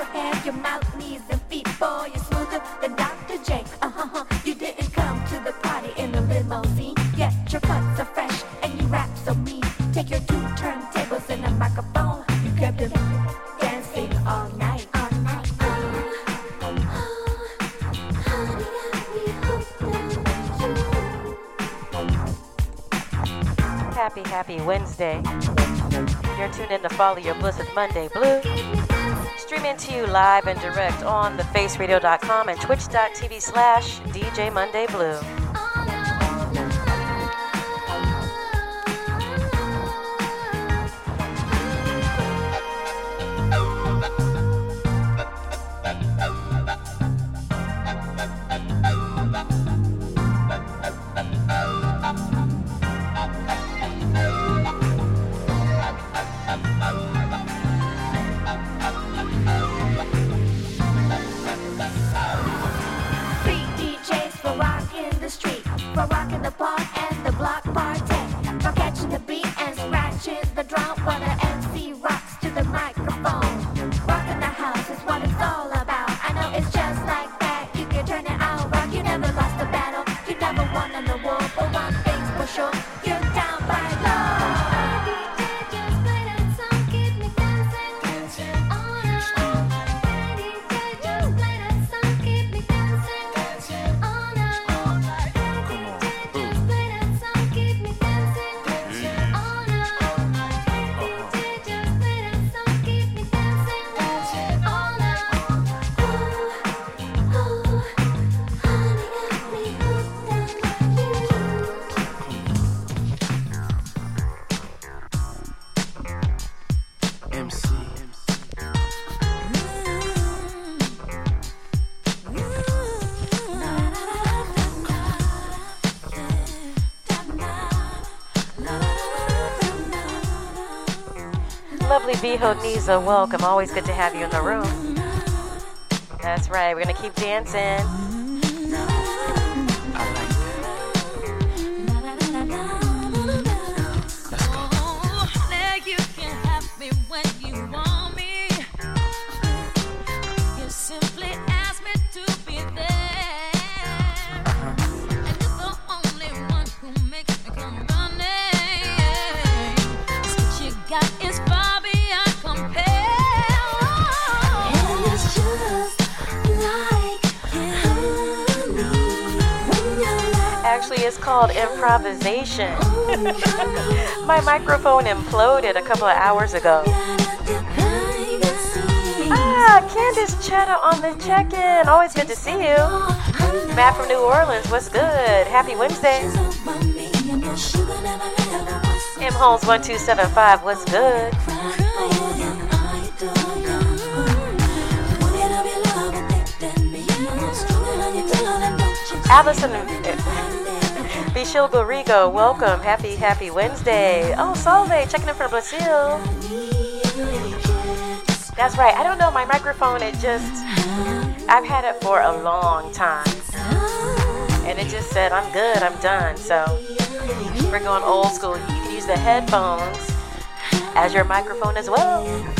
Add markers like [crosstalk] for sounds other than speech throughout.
Your your mouth, knees, and feet, boy, you're smoother than Dr. J. Uh-huh, you didn't come to the party in a limousine, yet your are fresh and you rap so mean. Take your two turntables and a microphone, you kept dancing all night, night. Happy, happy Wednesday. You're tuned in to Follow Your Blissed Monday Blue. Streaming to you live and direct on thefaceradio.com and twitch.tv slash DJ Monday Blue. Viho Niza, welcome. Always good to have you in the room. That's right. We're gonna keep dancing. Improvisation. [laughs] My microphone imploded a couple of hours ago. Ah, Candace Chetta on the check-in. Always good to see you. Matt from New Orleans, what's good? Happy Wednesday. M Holmes one two seven five, what's good? Allison Bishilgo Rigo, welcome. Happy, happy Wednesday. Oh, Salve, checking in from Brazil. That's right. I don't know. My microphone, it just, I've had it for a long time. And it just said, I'm good, I'm done. So we're going old school. You can use the headphones as your microphone as well.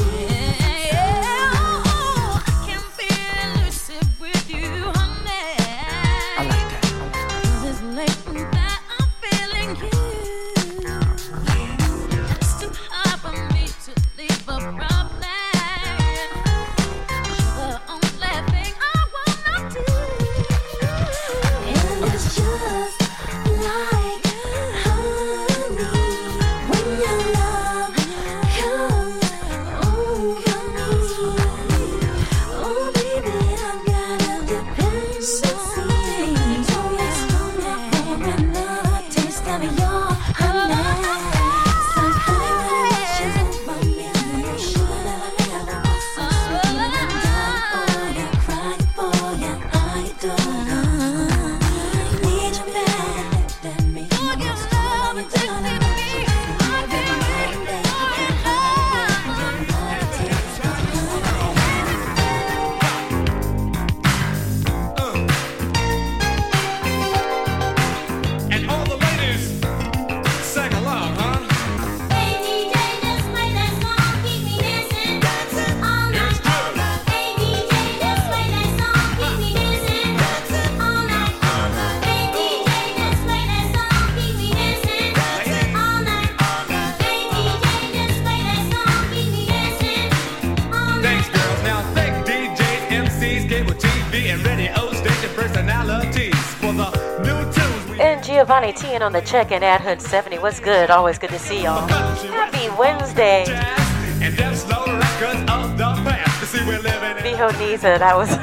In on the check-in at Hood 70. What's good? Always good to see y'all. Happy Wednesday. jazz and death slow records of the past. You see, we're living in Viho Niza, that was a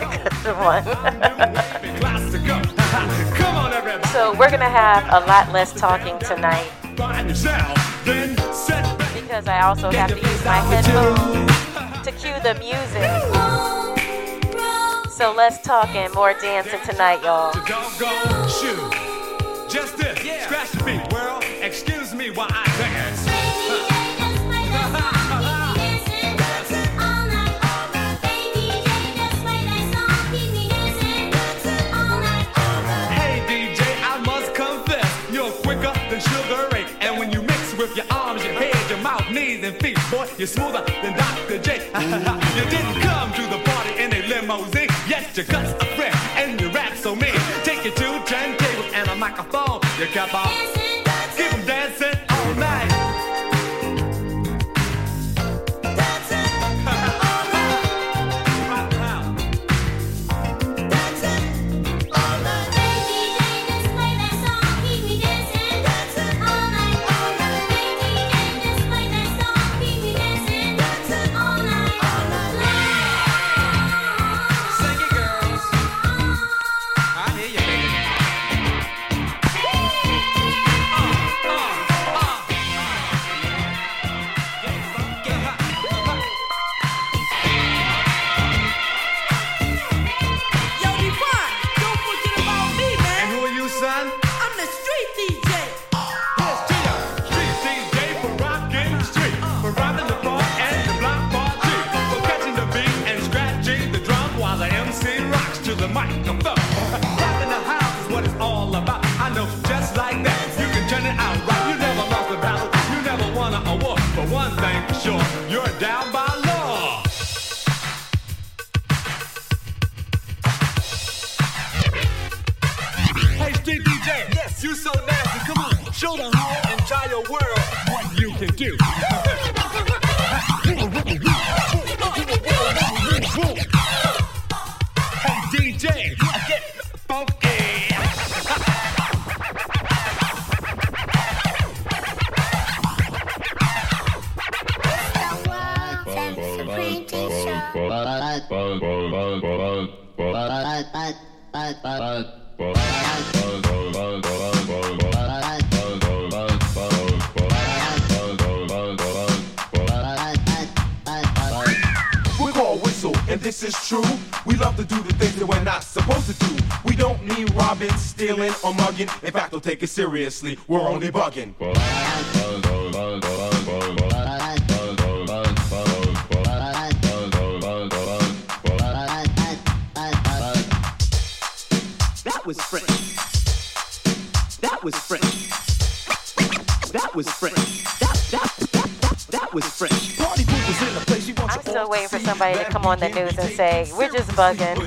good one. Come on, everybody. so we're gonna have a lot less talking tonight Find yourself, then set back. because I also have to use my headphones to cue the music. So less talking, more dancing tonight, y'all. While I than Sugar Ray. And when you mix with your arms, your head, your mouth, knees, and feet, boy, you're smoother than Dr. J. [laughs] you didn't come to the party in a limousine, yet your guts are fresh and your rap so mean. Take you two turntables and a microphone. You kept on, you so nasty. Come on, show the stealing, or mugging. In fact, don't take it seriously. We're only bugging. That was fresh. That was fresh. That was fresh. That that that that, that was fresh. Party poopers in the place. She wants I'm still waiting for somebody to come on the news and say, we're just bugging.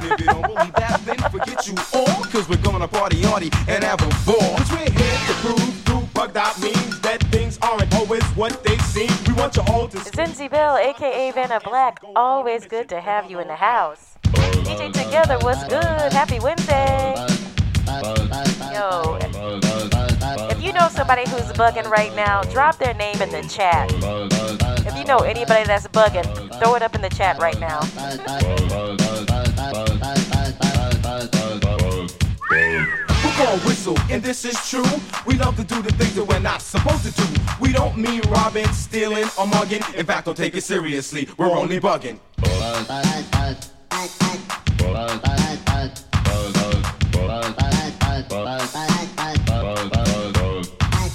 But if you don't believe that, then forget you all. Cause we're gonna party hardy and have a ball. Cause we're here to prove through bugged out means that things aren't always what they seem. We want you all to Zinzi Bell, aka Vanna Black, always good to have you in the house. DJ Together, what's good? Happy Wednesday. Yo, if you know somebody who's bugging right now, drop their name in the chat. If you know anybody that's bugging, throw it up in the chat right now. We're called Whistle, and this is true. We love to do the things that we're not supposed to do. We don't mean robbing, stealing, or mugging. In fact, don't take it seriously. We're only bugging.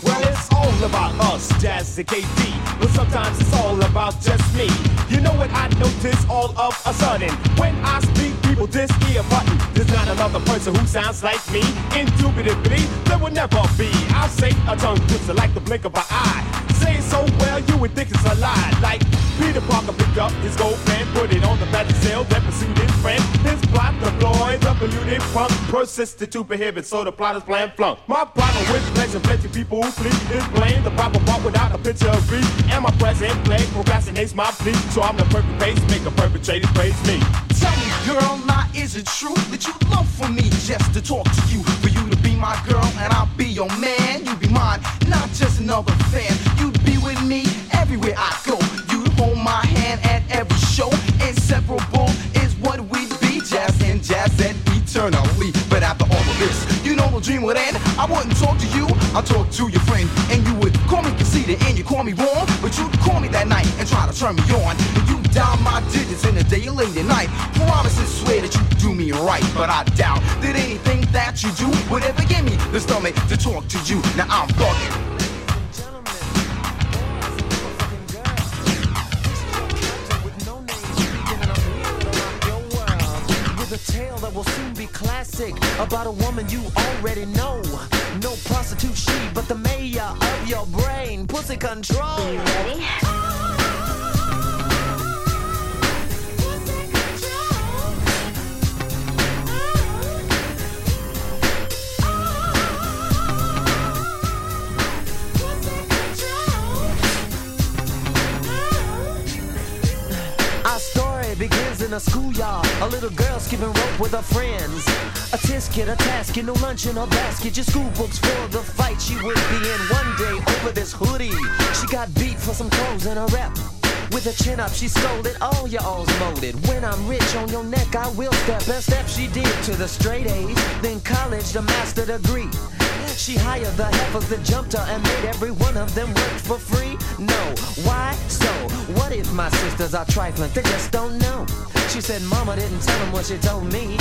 Well, it's all about us, Jazz and KD. Sometimes it's all about just me. You know what I notice all of a sudden? When I speak, people just ear button. There's not another person who sounds like me. Indubitably, there will never be. I'll say a tongue twister like the blink of an eye. Say so well, you would think it's a lie. Like Peter Parker picked up his gold pen, put it on the magic sail, then pursued his friend. His plot deployed, the polluted punk persisted to prohibit, so the plot is plan flunk. My problem with pleasure, plenty people who flee is blame the proper part without a picture of grief. And my present play procrastinates my plea, so I'm the perfect pacemaker, perpetrated praise me. Tell me, girl, now is it true that you love for me just to talk to you? For you to be my girl and I'll be your man. You be mine, not just another fan. With me everywhere I go. You'd hold my hand at every show. Inseparable is what we'd be. Jazz and jazz and eternally. But after all of this, you know the dream would end. I wouldn't talk to you, I'd talk to your friend. And you would call me conceited and you call me wrong. But you'd call me that night and try to turn me on. And you dial my digits in the day late at night. Promise and swear that you do me right. But I doubt that anything that you do would ever give me the stomach to talk to you. Now I'm bugging. With a tale that will soon be classic about a woman you already know. No prostitute she, but the mayor of your brain. Pussy control. You ready? A schoolyard. A little girl skipping rope with her friends. A tisket, a task, no lunch in her basket. Your school books for the fight she would be in one day over this hoodie. She got beat for some clothes and a rep. With her chin up, she stole it. all your all's molded. When I'm rich on your neck, I will step. And step she did to the straight A's, then college, the master degree. She hired the heifers that jumped her and made every one of them work for free? No. Why? So, what if my sisters are trifling? They just don't know. She said, Mama didn't tell them what she told me.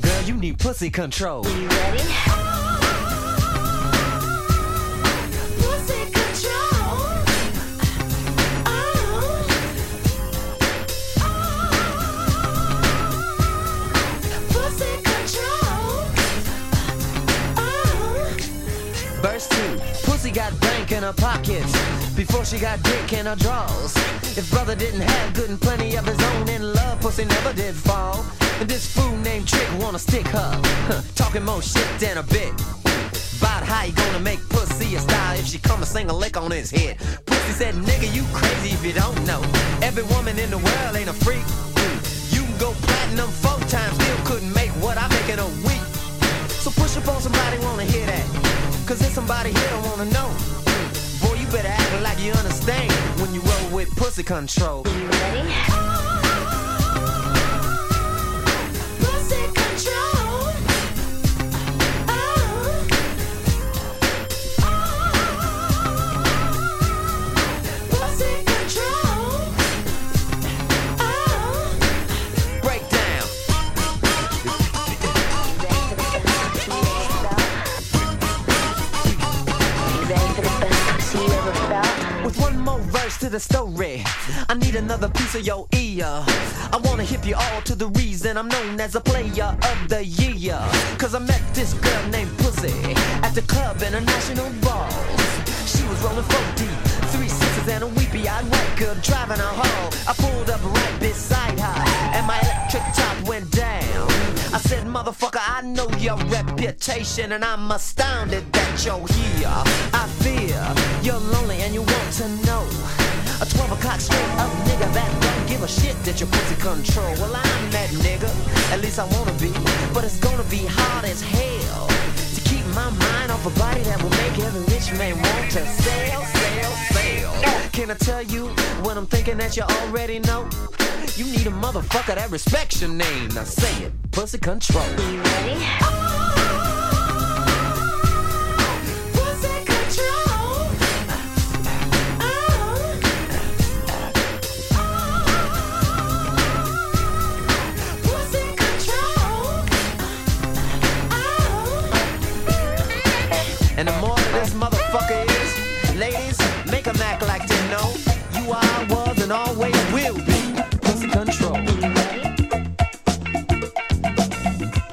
Girl, you need pussy control. You ready? Her pockets before she got dick in her drawers. If brother didn't have good and plenty of his own in love, pussy never did fall. And this fool named Trick wanna stick her, huh, talking more shit than a bit. About how you gonna make pussy a style if she come and sing a lick on his head. Pussy said, nigga, you crazy if you don't know. Every woman in the world ain't a freak. You can go platinum four times, still couldn't make what I make in a week. So push up on somebody wanna hear that. Cause there's somebody here don't wanna know. Better act like you understand when you roll with pussy control. You ready? To the story, I need another piece of your ear. I wanna hip you all to the reason I'm known as a player of the year. Cause I met this girl named Pussy at the club in a national ball. She was rolling 40, three sisters and a weepy eyed white girl driving her home. I pulled up right beside her, and my electric top went down. I said, motherfucker, I know your reputation, and I'm astounded that you're here. I fear you're lonely and you want to know. A 12 o'clock straight up nigga that don't give a shit that your pussy control. Well, I'm that nigga, at least I wanna be, but it's gonna be hard as hell to keep my mind off a body that will make every rich man want to sell, sell, sell. Can I tell you what I'm thinking that you already know? You need a motherfucker that respects your name. Now say it, pussy control. You ready? Pussy motherfucker is, ladies, make him act like they know you are, was, and always will be. Pussy control.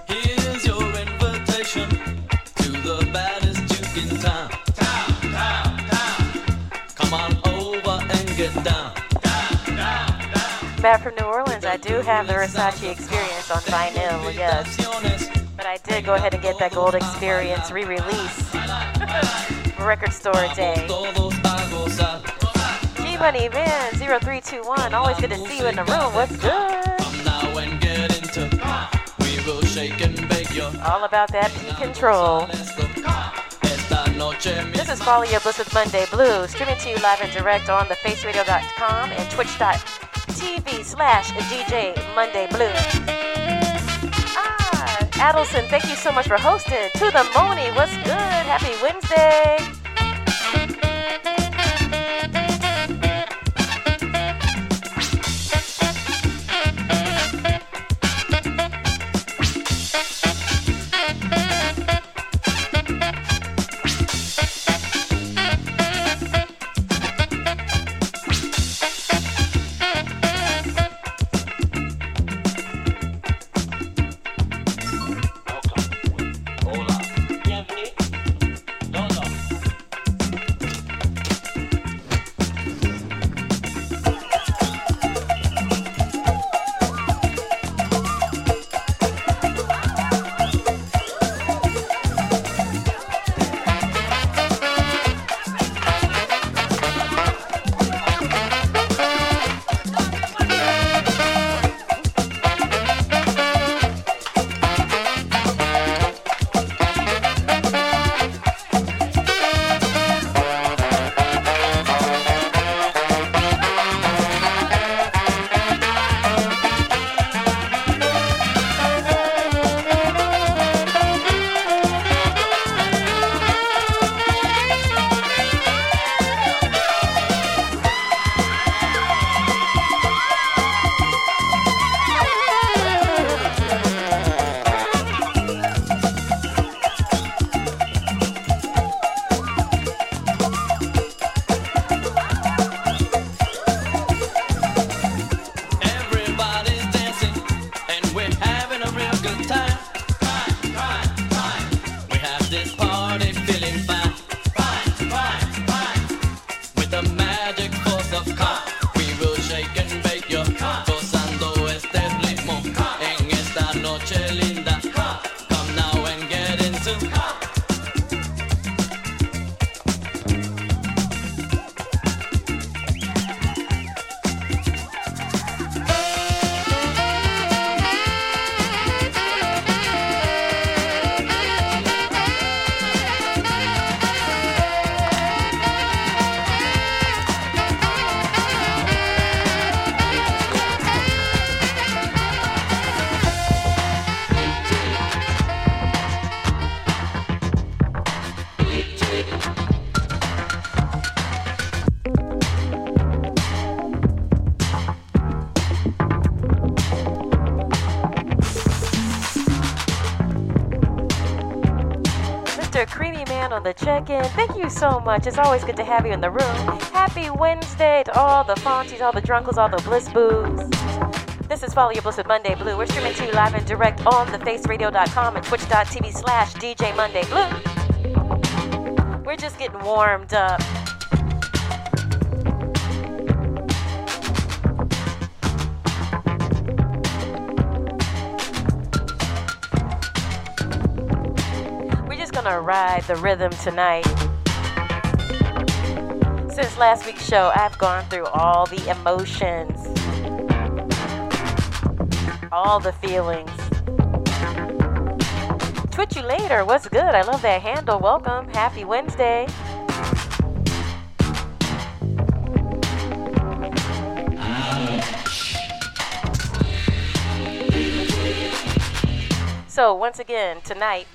Here's your invitation to the baddest juke in town. Town, town, town. Come on over and get down. Back from New Orleans, I do have the Versace experience on vinyl, yes. But I did go ahead and get that gold experience re release. Record store day. G Money Man 0321, always good to see you in the room. What's good? Now and get into. We will shake and bake your. All about that P control. Esta noche mi This is Follow Your Bliss with Monday Blue, streaming to you live and direct on thefaceradio.com and twitch.tv slash DJ Monday Blue. Adelson, thank you so much for hosting. To the Moni, what's good? Happy Wednesday. On the check-in. Thank you so much. It's always good to have you in the room. Happy Wednesday to all the Fonties, all the Drunkles, all the Bliss Boos. This is Follow Your Bliss with Monday Blue. We're streaming to you live and direct on thefaceradio.com and twitch.tv slash DJ Monday Blue. We're just getting warmed up. Ride the rhythm tonight. Since last week's show, I've gone through all the emotions, all the feelings. Twitch you later. What's good? I love that handle. Welcome. Happy Wednesday. So, once again, tonight,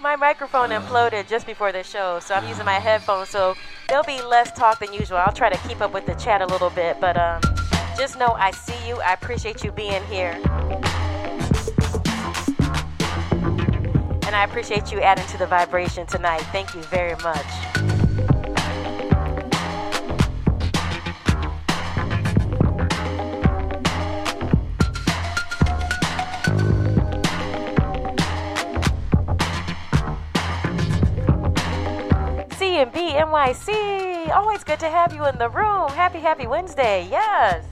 my microphone imploded just before the show, so I'm using my headphones, so there'll be less talk than usual. I'll try to keep up with the chat a little bit, but um, just know I see you. I appreciate you being here. And I appreciate you adding to the vibration tonight. Thank you very much. NYC. Always good to have you in the room. Happy, happy Wednesday. Yes.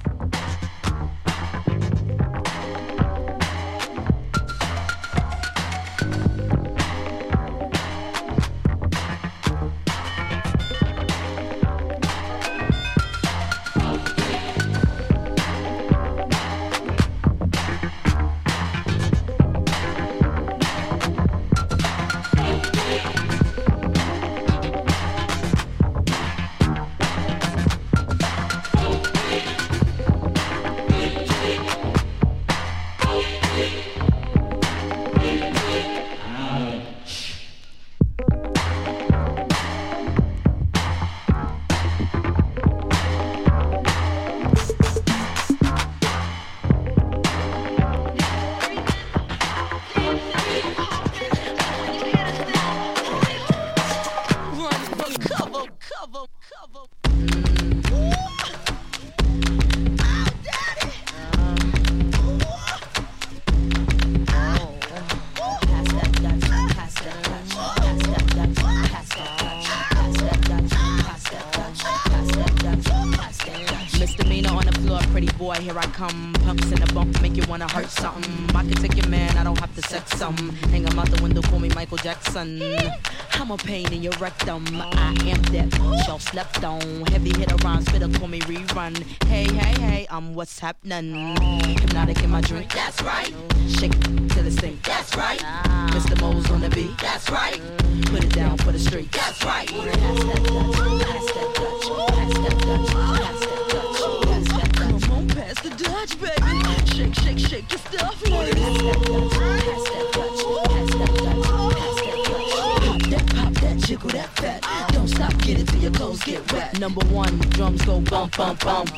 Hypnotic in my drink, that's right. Shake till it sink, that's right. Mr. Mo's on the beat, that's right. Put it down for the street, that's right. Come on, pass the baby. Shake, shake, shake your stuff. Pass that pass that pass that pass that. Pop that, pop that, jiggle that fat. Don't stop, get it till your clothes get wet. Number one, drums go bump, bump, bump.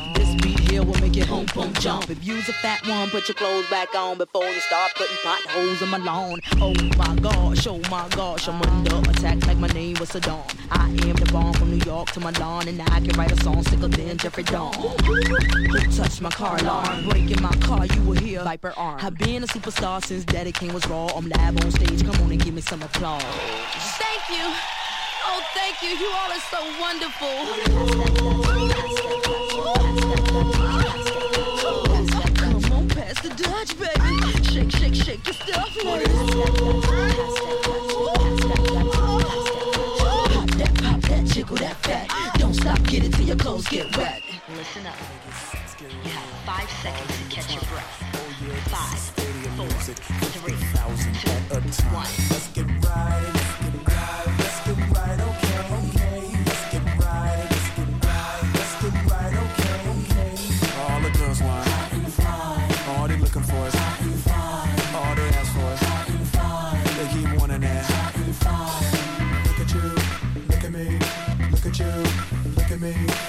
This beat here will make it home, boom, jump. If you's a fat one, put your clothes back on before you start putting potholes in my lawn. Oh my gosh, oh my gosh, I'm under attack like my name was Saddam. I am the bomb from New York to Milan, and I can write a song sicker than Jeffrey Dahmer. Who touched my car alarm? Breaking my car, you will hear Viper arm. I've been a superstar since Daddy Kane was raw. I'm live on stage, come on and give me some applause. Thank you. You. You all are so wonderful. Come on, pass the Dutch, baby. Shake, shake, shake your stuff, ladies. Pop that, pop that, jiggle that fat. Don't stop, get it till your clothes get wet. Listen up. You have five seconds to catch your breath. Five, four, three, two, one. away.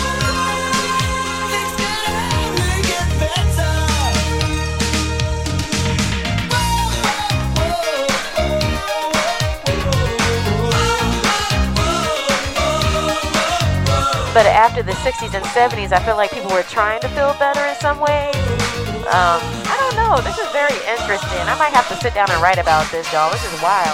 But after the 60s and 70s, I feel like people were trying to feel better in some way. Um, I don't know. This is very interesting. I might have to sit down and write about this, y'all. This is wild.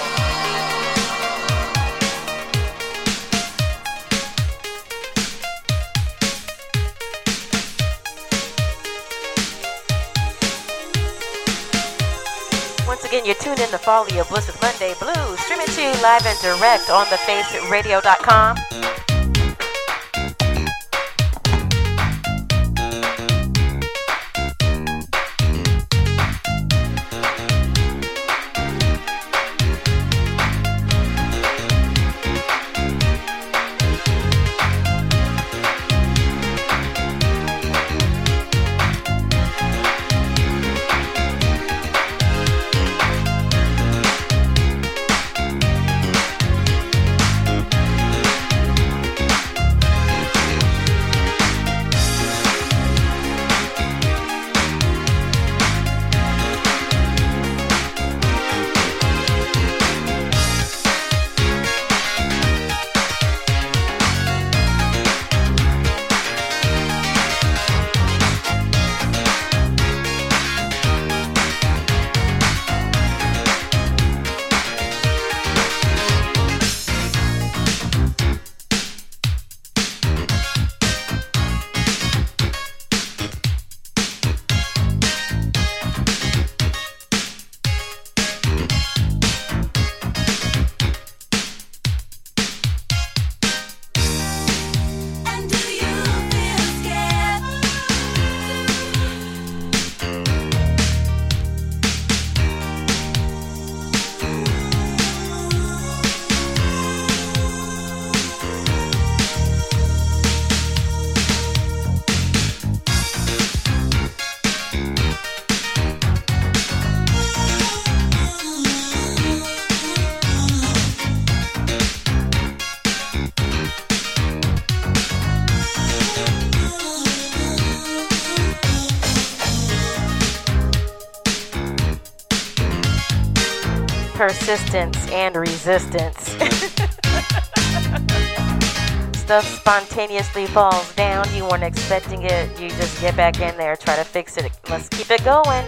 Once again, you're tuned in to Follow Your Bliss with Monday Blues, streaming to you live and direct on thefaceradio.com. persistence and resistance. [laughs] Stuff spontaneously falls down. You weren't expecting it. You just get back in there, try to fix it. Let's keep it going.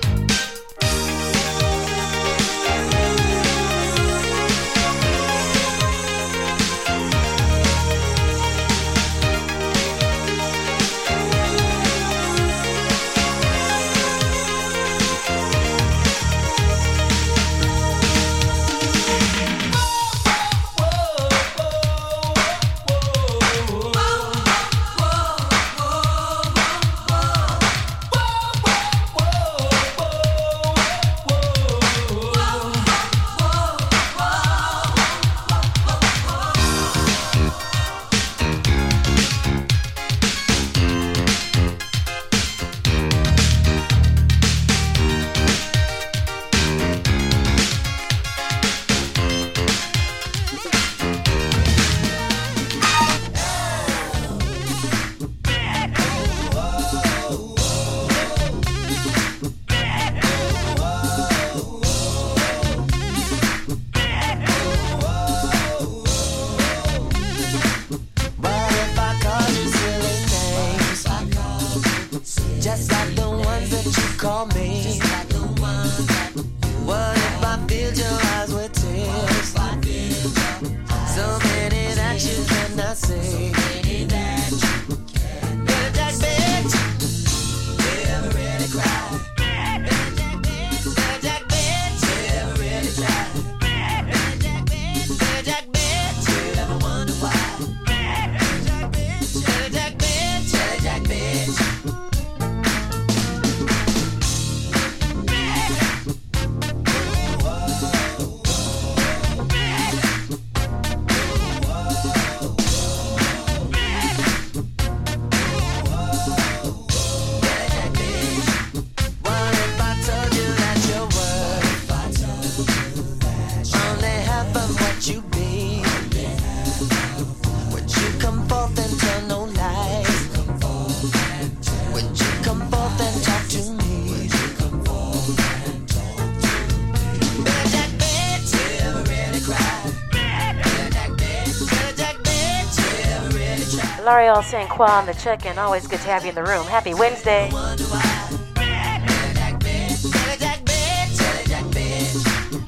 L'Oreal St. Croix on the check-in. Always good to have you in the room. Happy Wednesday.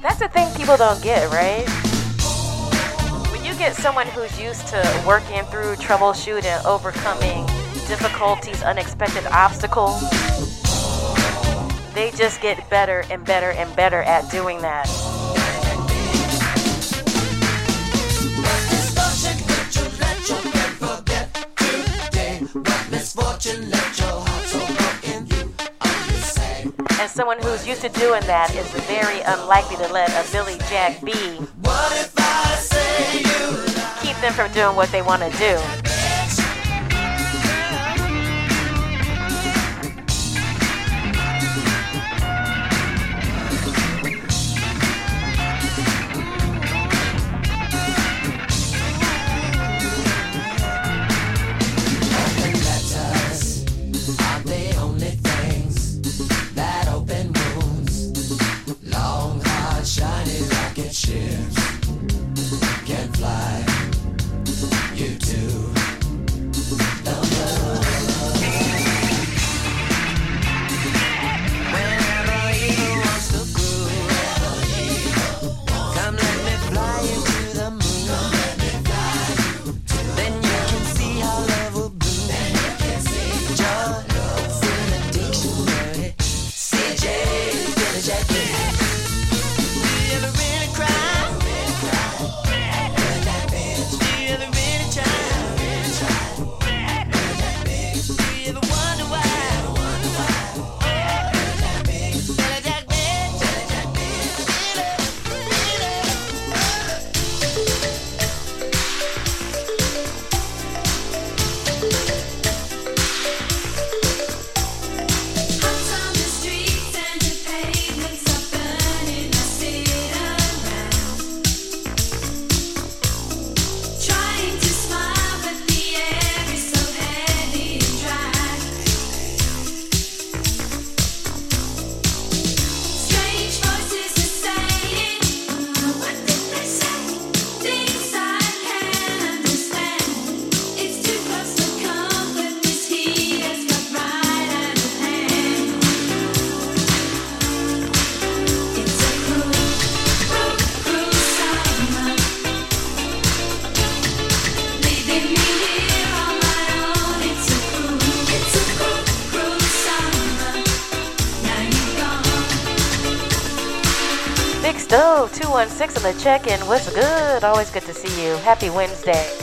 That's the thing people don't get, right? When you get someone who's used to working through troubleshooting, overcoming difficulties, unexpected obstacles, they just get better and better and better at doing that. And someone who's used to doing that is very unlikely to let a Billy Jack B What if I say you keep them from doing what they want to do. six of the check-in. What's good? Always good to see you. Happy Wednesday.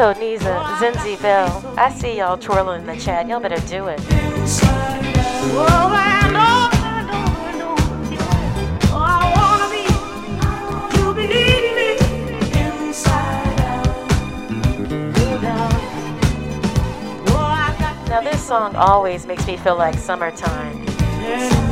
Nisa, Zinzi, Bill. I see y'all twirling in the chat. Y'all better do it. Now, this song always makes me feel like summertime.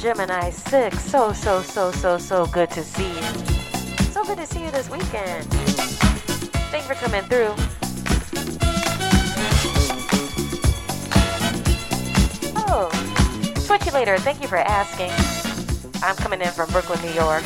Gemini 6. So, so, so, so, so good to see you. So good to see you this weekend. Thanks for coming through. Oh, switch you later. Thank you for asking. I'm coming in from Brooklyn, New York.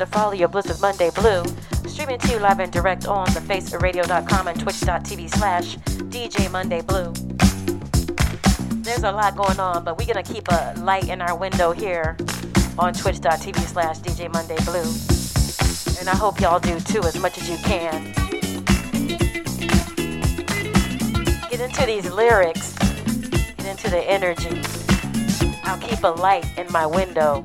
To Follow Your Bliss with Monday Blue, streaming to you live and direct on the faceradio.com and twitch.tv slash DJ Monday Blue. There's a lot going on, but we're going to keep a light in our window here on twitch.tv slash DJ Monday Blue. And I hope y'all do too, as much as you can. Get into these lyrics, get into the energy. I'll keep a light in my window.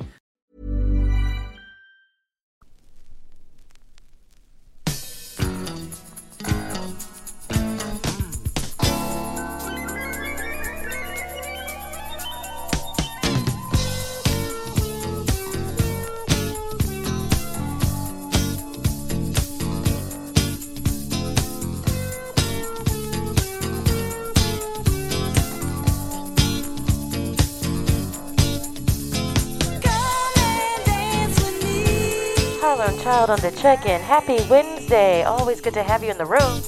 The check-in. Happy Wednesday. Always good to have you in the room.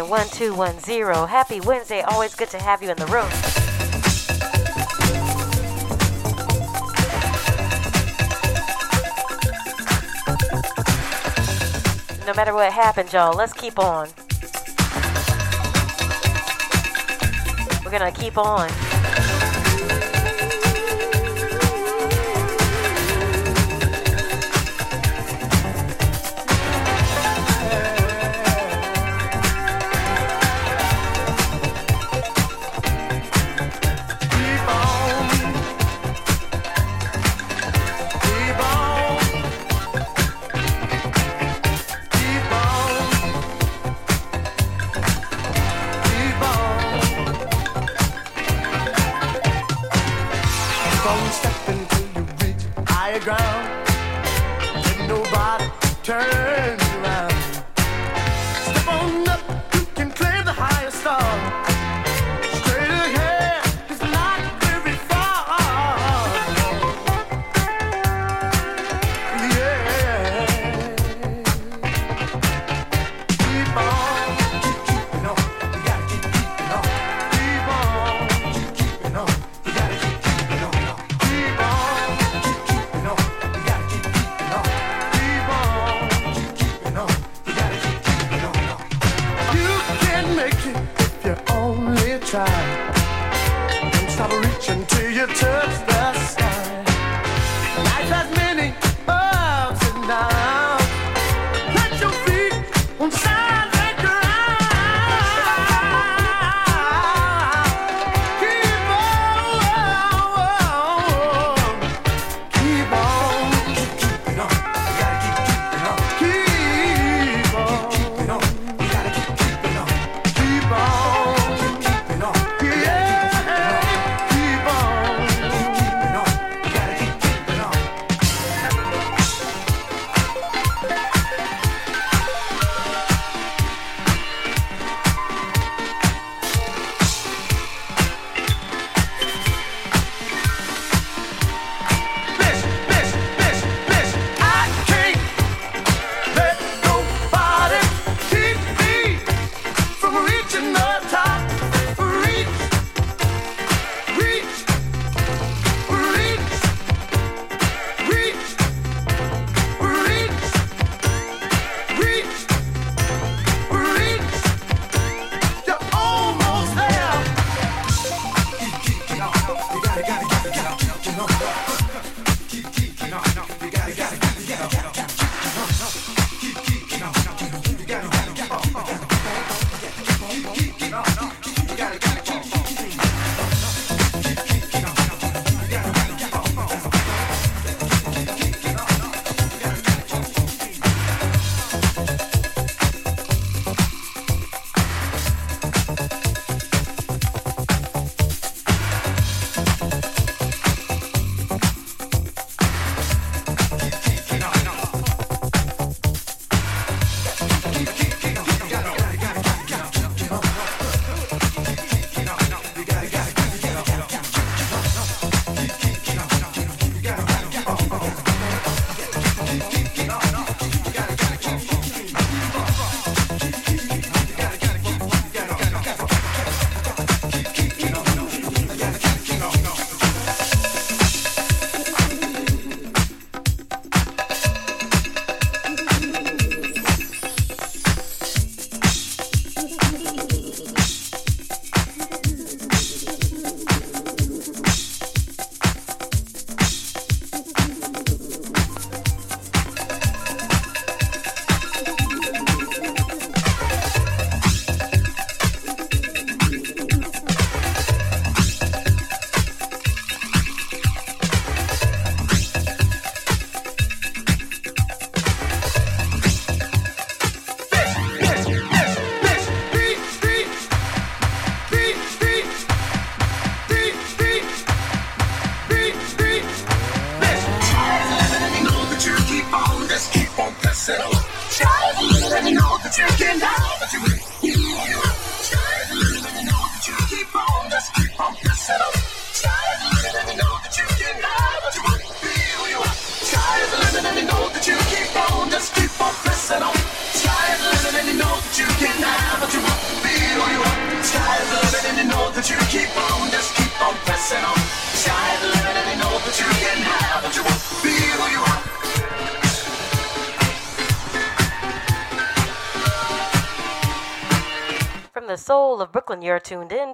1210. Happy Wednesday. Always good to have you in the room. No matter what happens, y'all, let's keep on. We're going to keep on.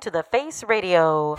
To the Face Radio.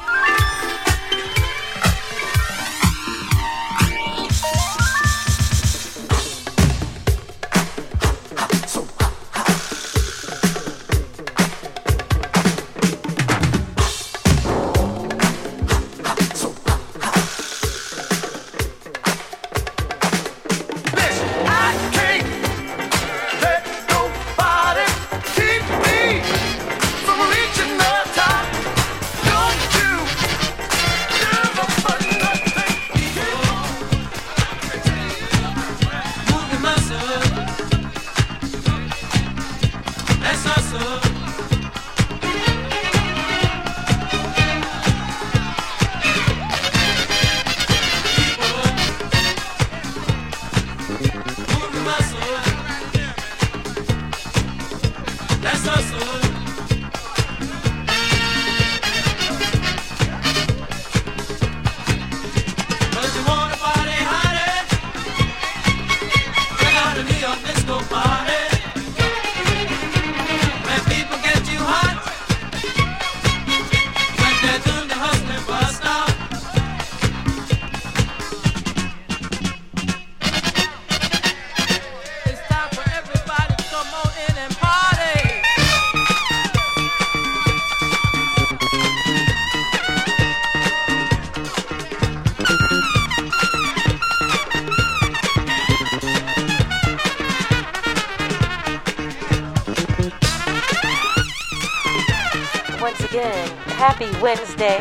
Wednesday.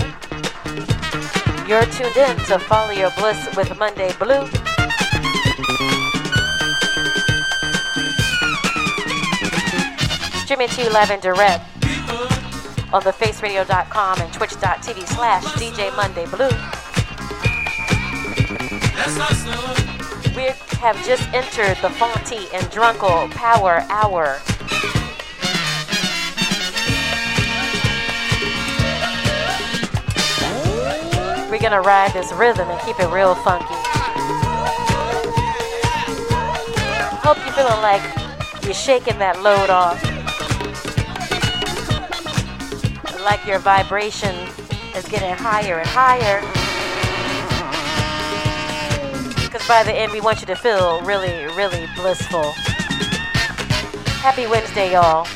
You're tuned in to Follow Your Bliss with Monday Blue. Streaming to you live and direct on thefaceradio.com and twitch.tv slash DJ Monday Blue. We have just entered the Fonty and Drunkle Power Hour. We're gonna ride this rhythm and keep it real funky. Hope you're feeling like you're shaking that load off. Like your vibration is getting higher and higher. Because by the end, we want you to feel really, really blissful. Happy Wednesday, y'all.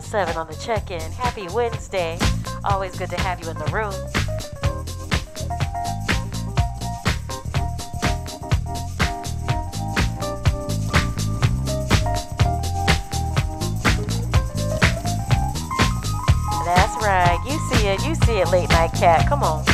Seven on the check in. Happy Wednesday. Always good to have you in the room. That's right. You see it. You see it, late night cat. Come on.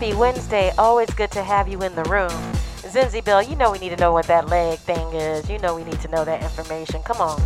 Happy Wednesday. Always good to have you in the room. Zinzi Bill, you know we need to know what that leg thing is. You know we need to know that information. Come on.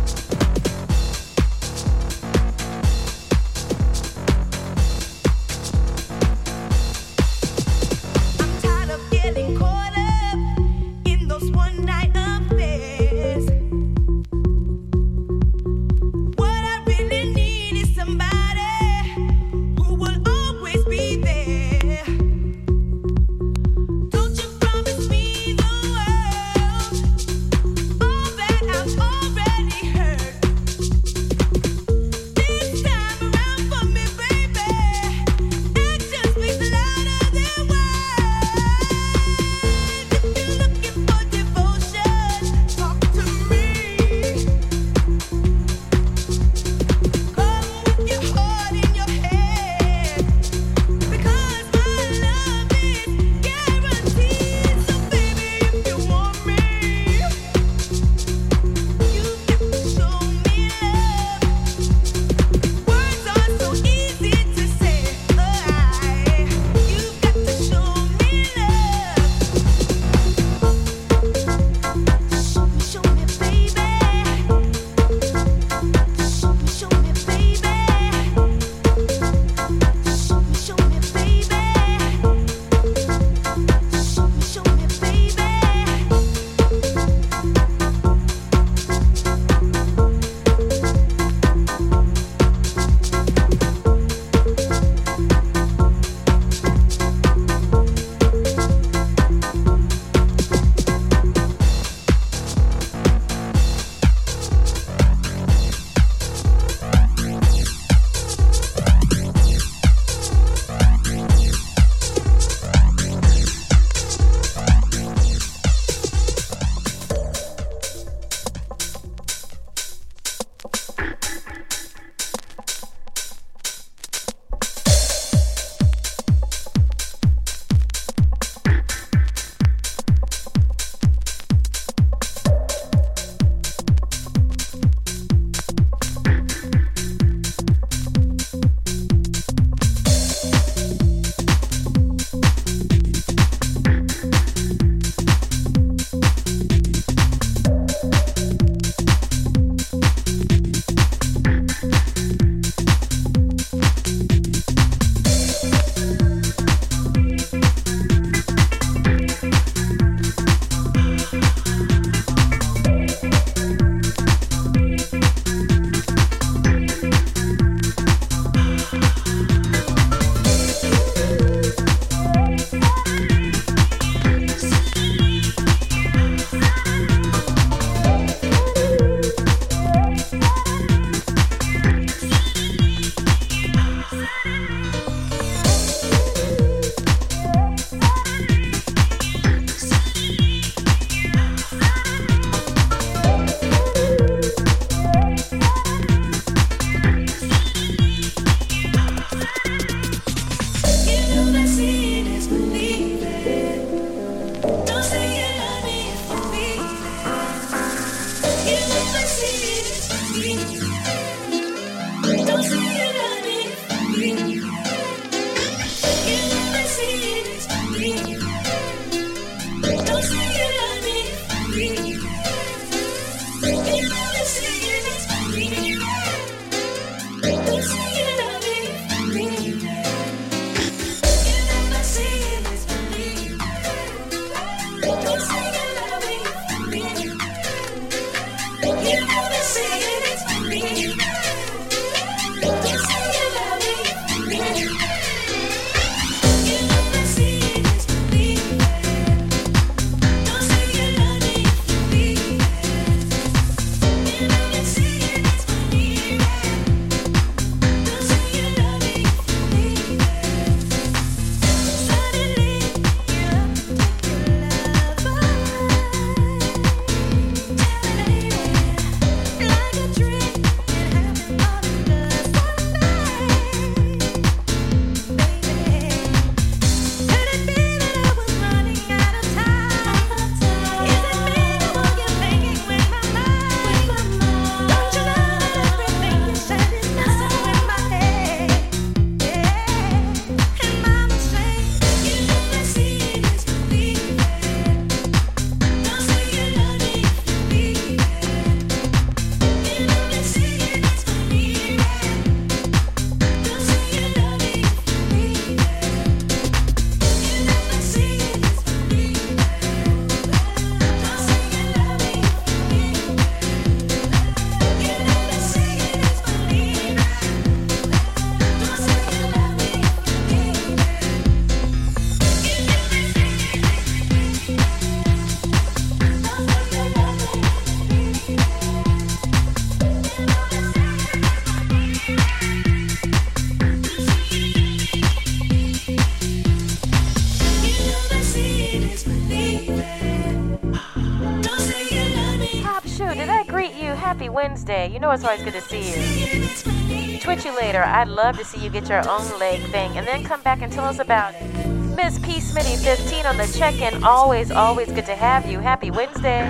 Wednesday. You know it's always good to see you. Twitch you later. I'd love to see you get your own leg thing and then come back and tell us about it. Miss P. Smitty 15 on the check-in. Always, always good to have you. Happy Wednesday.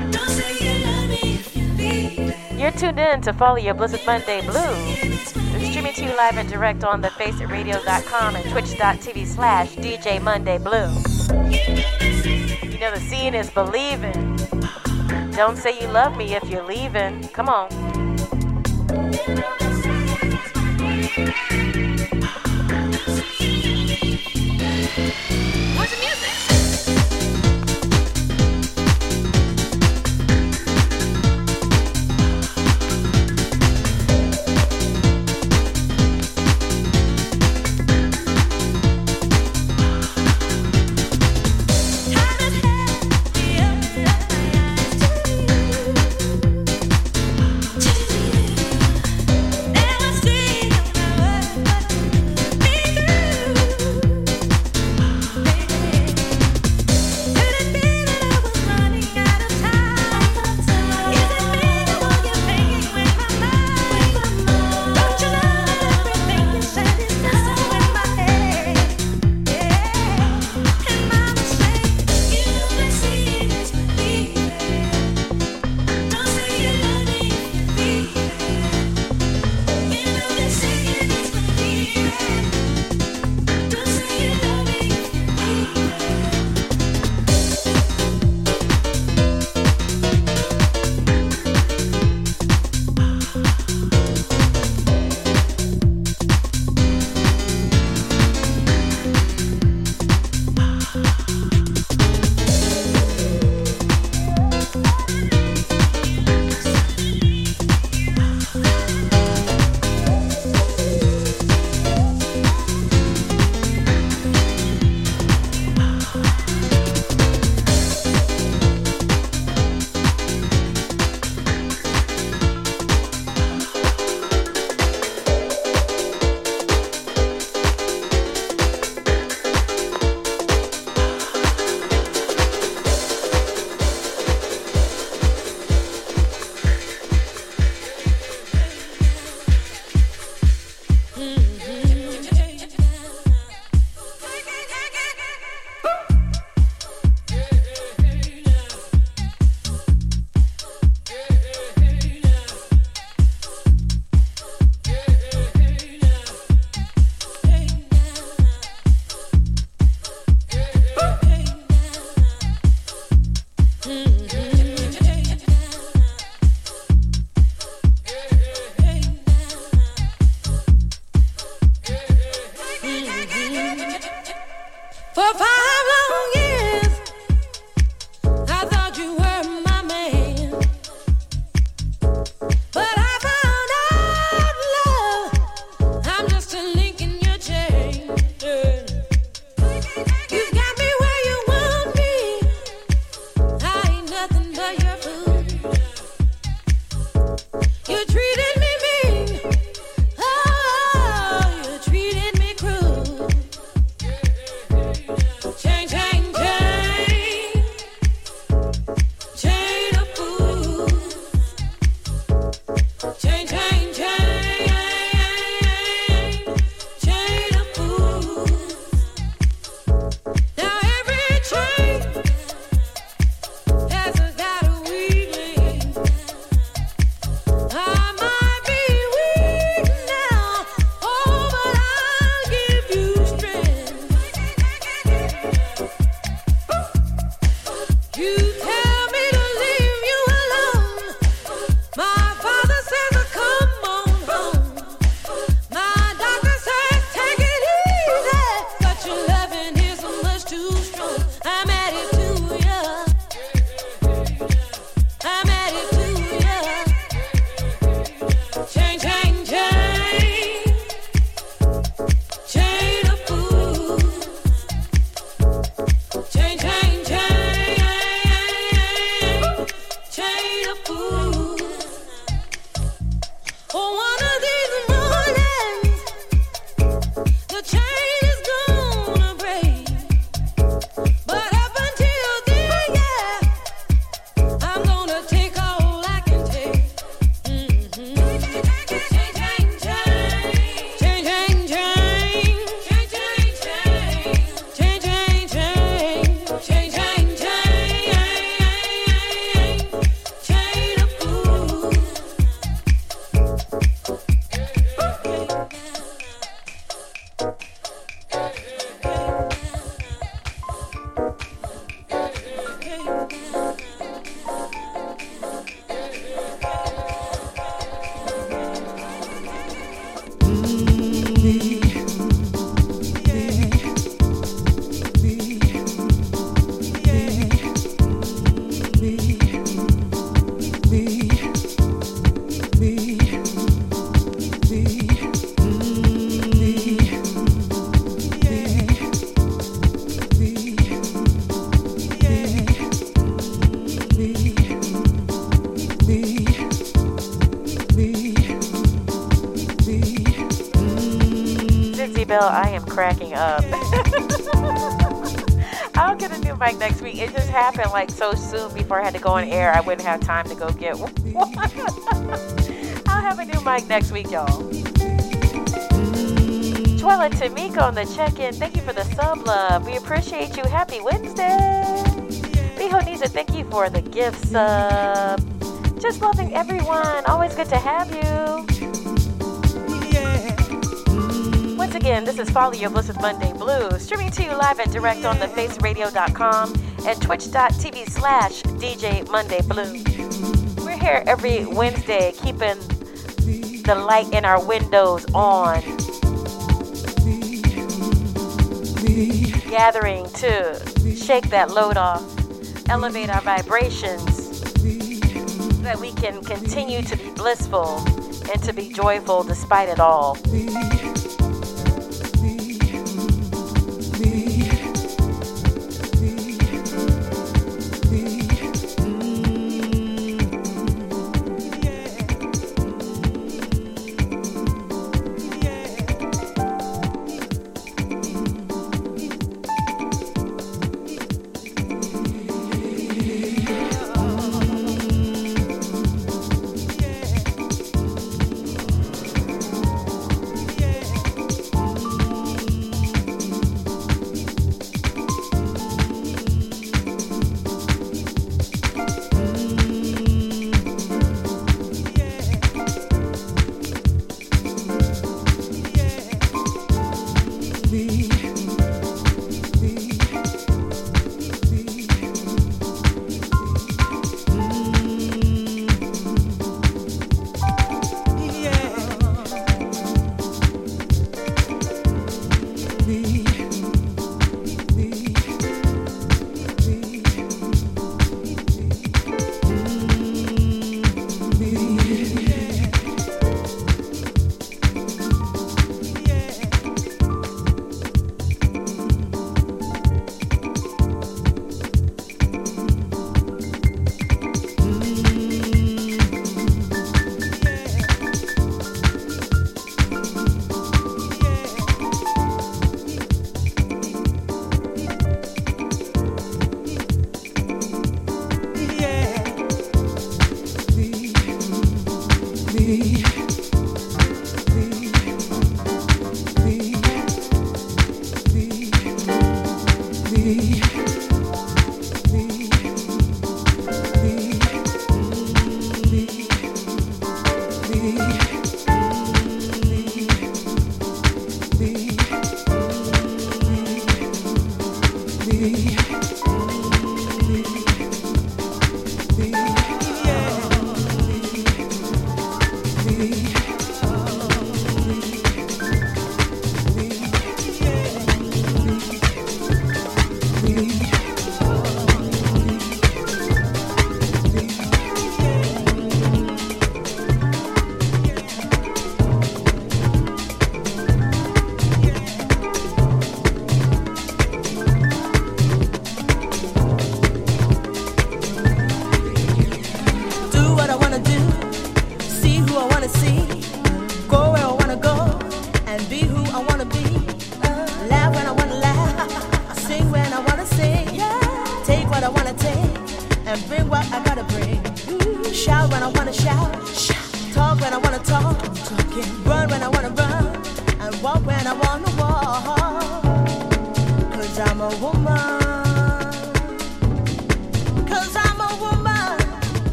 You're tuned in to Follow Your with Monday Blue. We're streaming to you live and direct on thefaceradio.com and twitch.tv slash DJ Monday Blue. You know the seeing is believing. Don't say you love me if you're leaving. Come on. Happened like so soon before I had to go on air. I wouldn't have time to go get one. [laughs] I'll have a new mic next week, y'all. Mm. Twila Tamiko on the check-in. Thank you for the sub love. We appreciate you. Happy Wednesday. Biho Nisa, thank you for the gift sub. Just loving everyone. Always good to have you. Once again, this is Follow Your Bliss with Monday Blues, streaming to you live and direct on the thefaceradio.com and twitch.tv slash DJ Monday. We're here every Wednesday, keeping the light in our windows on. Gathering to shake that load off, elevate our vibrations, so that we can continue to be blissful and to be joyful despite it all.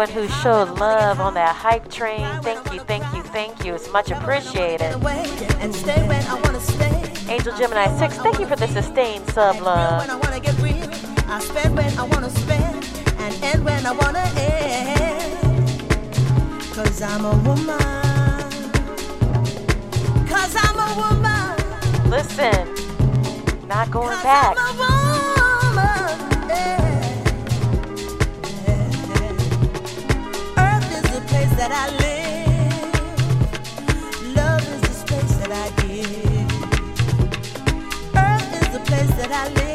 everyone who showed love on that hype train. Thank you, thank you, thank you. It's much appreciated. Angel Gemini 6, thank you for the sustained sub love. Cause I'm a woman. Cause I'm a woman. Listen, not going back. para leer.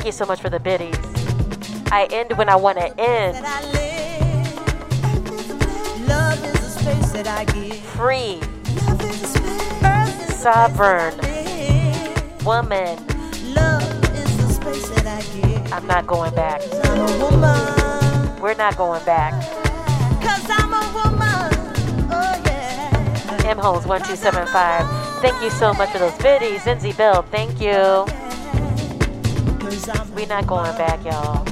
Thank you so much for the biddies. I end when I want to end. Free. Sovereign. Woman. I'm not going back. We're not going back. M 1275. Thank you so much for those biddies. Zinzi Bill, thank you. We're not going back, y'all.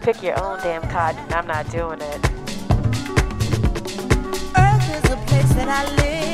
Pick your own damn cotton. I'm not doing it. Earth is a place that I live.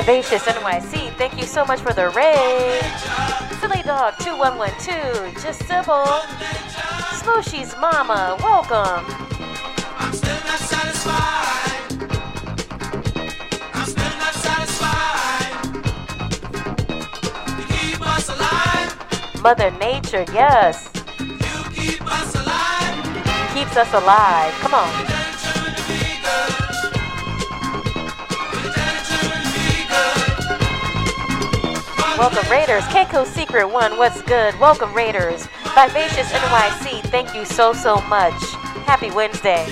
Vivacious NYC, thank you so much for the raid. Silly Dog 2112, Just simple. Smooshy's Mama, welcome. I'm still not satisfied. I'm still not satisfied. You keep us alive. Mother Nature, yes. You keep us alive. Keeps us alive. Come on. Welcome Raiders. Keiko Secret One, what's good? Welcome Raiders. Vivacious NYC, thank you so, so much. Happy Wednesday.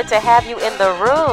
Good to have you in the room.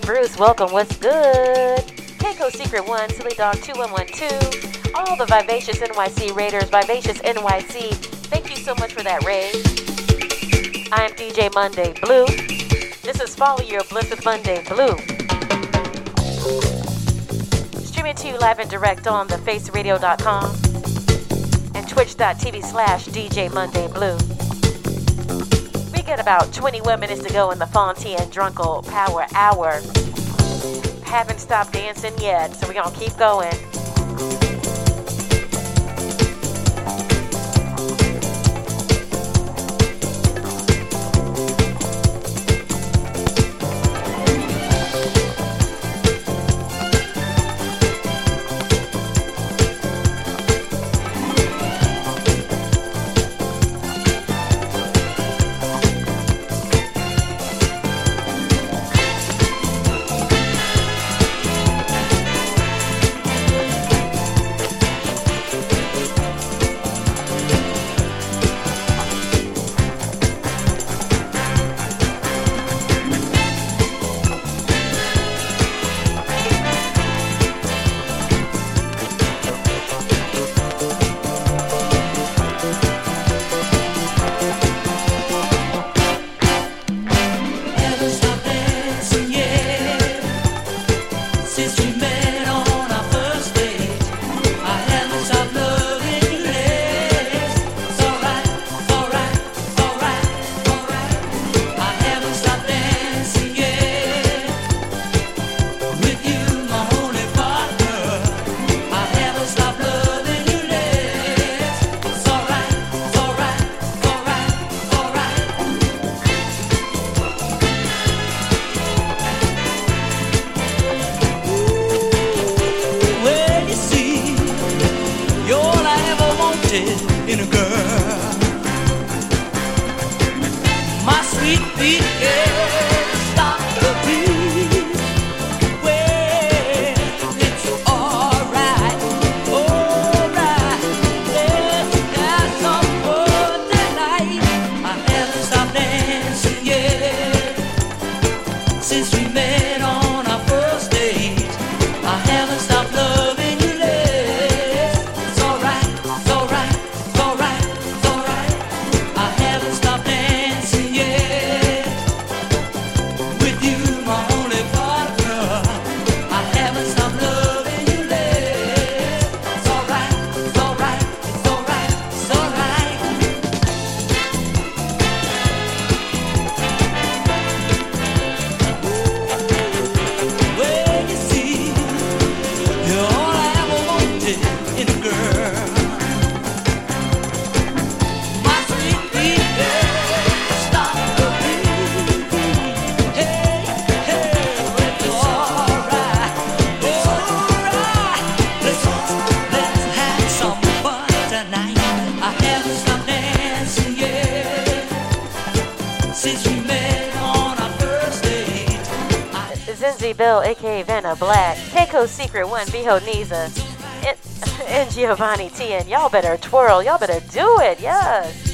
Bruce, welcome. What's good? Keiko Secret One, Silly Dog 2112, all the Vivacious NYC Raiders, Vivacious NYC, thank you so much for that raid. I am DJ Monday Blue. This is Follow Your Bliss with Monday Blue. Streaming to you live and direct on thefaceradio.com and twitch.tv slash DJ Monday Blue. We get about 21 minutes to go in the Fontie and Drunkle Power Hour. Haven't stopped dancing yet, so we're gonna keep going. Hijo Niza, and Giovanni T. And y'all better twirl. Y'all better do it. Yes.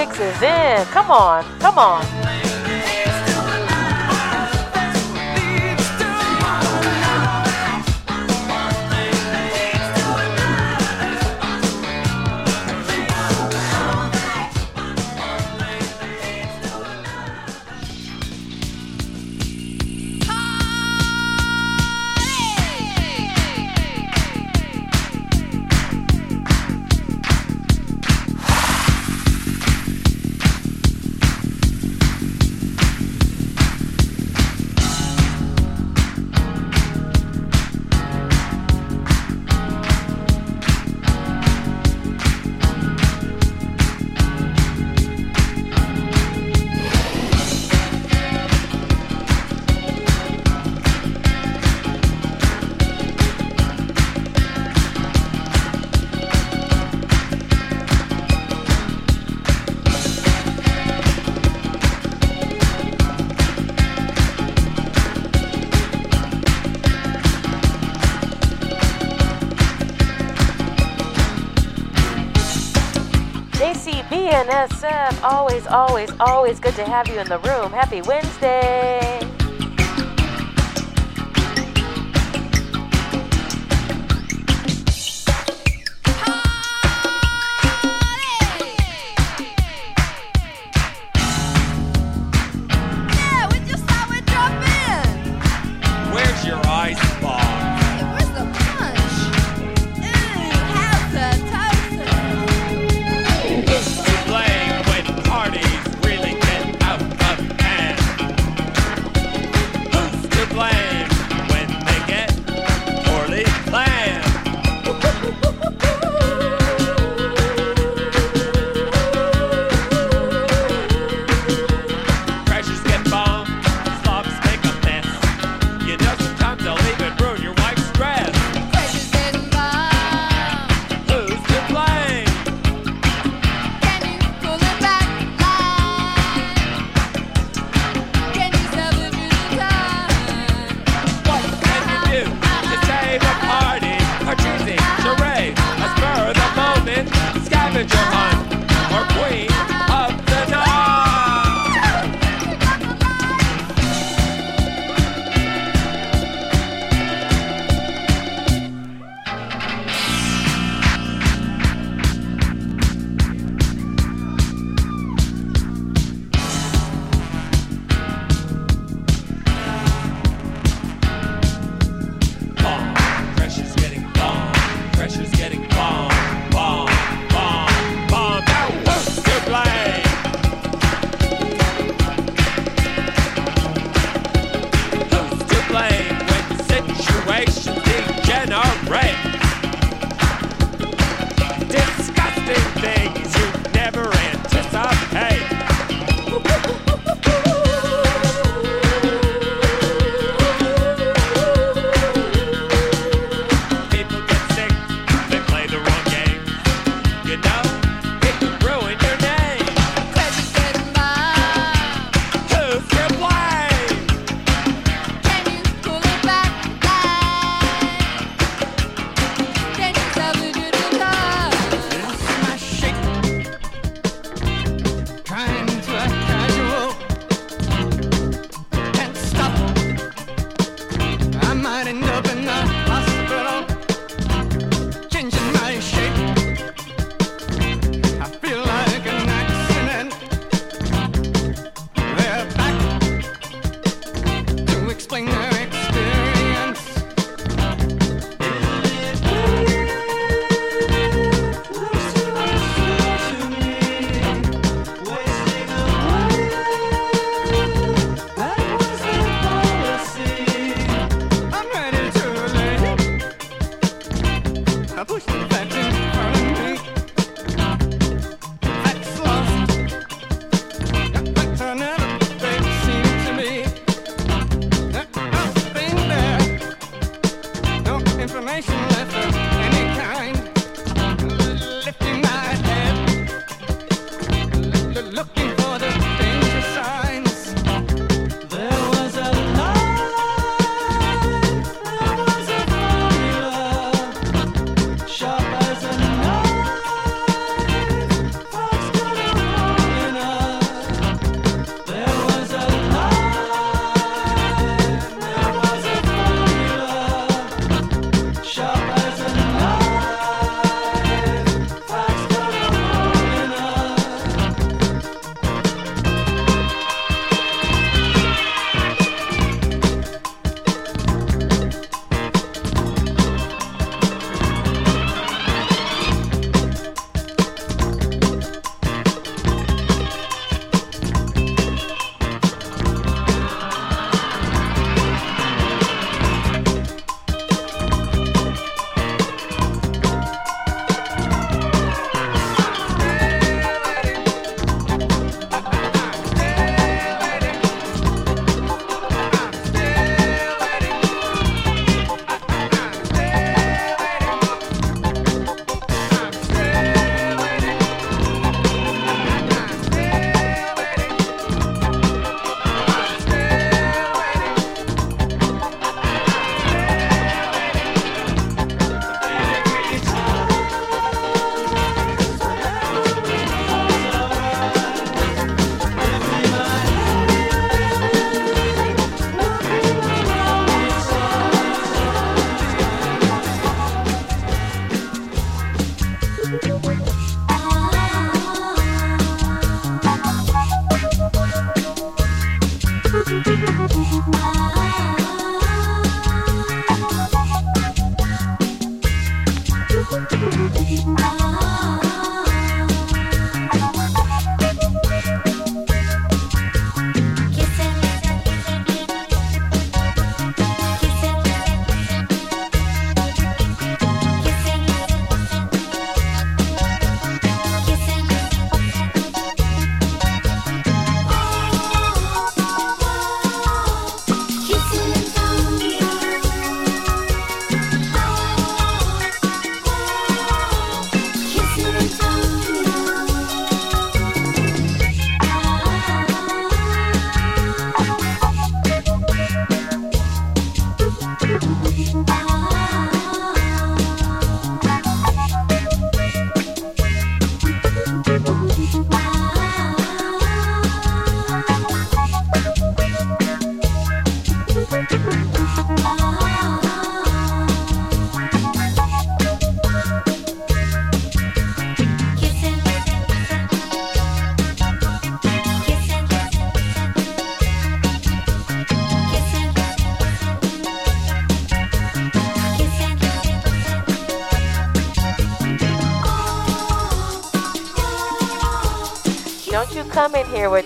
Fix is in. Come on, come on. And always, always, always good to have you in the room. Happy Wednesday.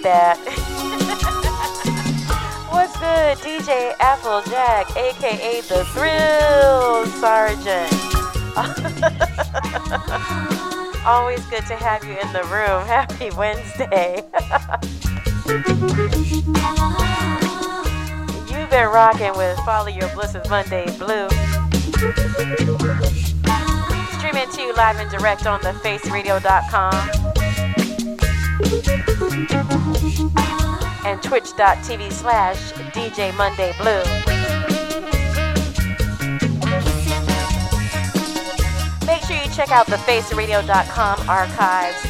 That. [laughs] What's good, DJ Applejack, aka the Thrill Sergeant? [laughs] Always good to have you in the room. [laughs] Happy Wednesday. You've been rocking with Follow Your Blisses Monday Blue. Streaming to you live and direct on thefaceradio.com and twitch.tv slash DJ Monday Blue. Make sure you check out thefaceradio.com archives.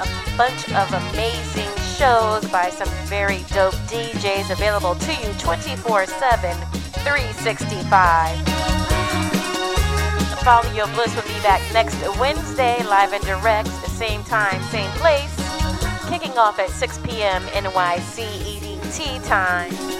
A bunch of amazing shows by some very dope DJs available to you 24 7, 365. Follow Your Bliss will be back next Wednesday, live and direct, same time, same place, kicking off at 6 p.m. NYC EDT time.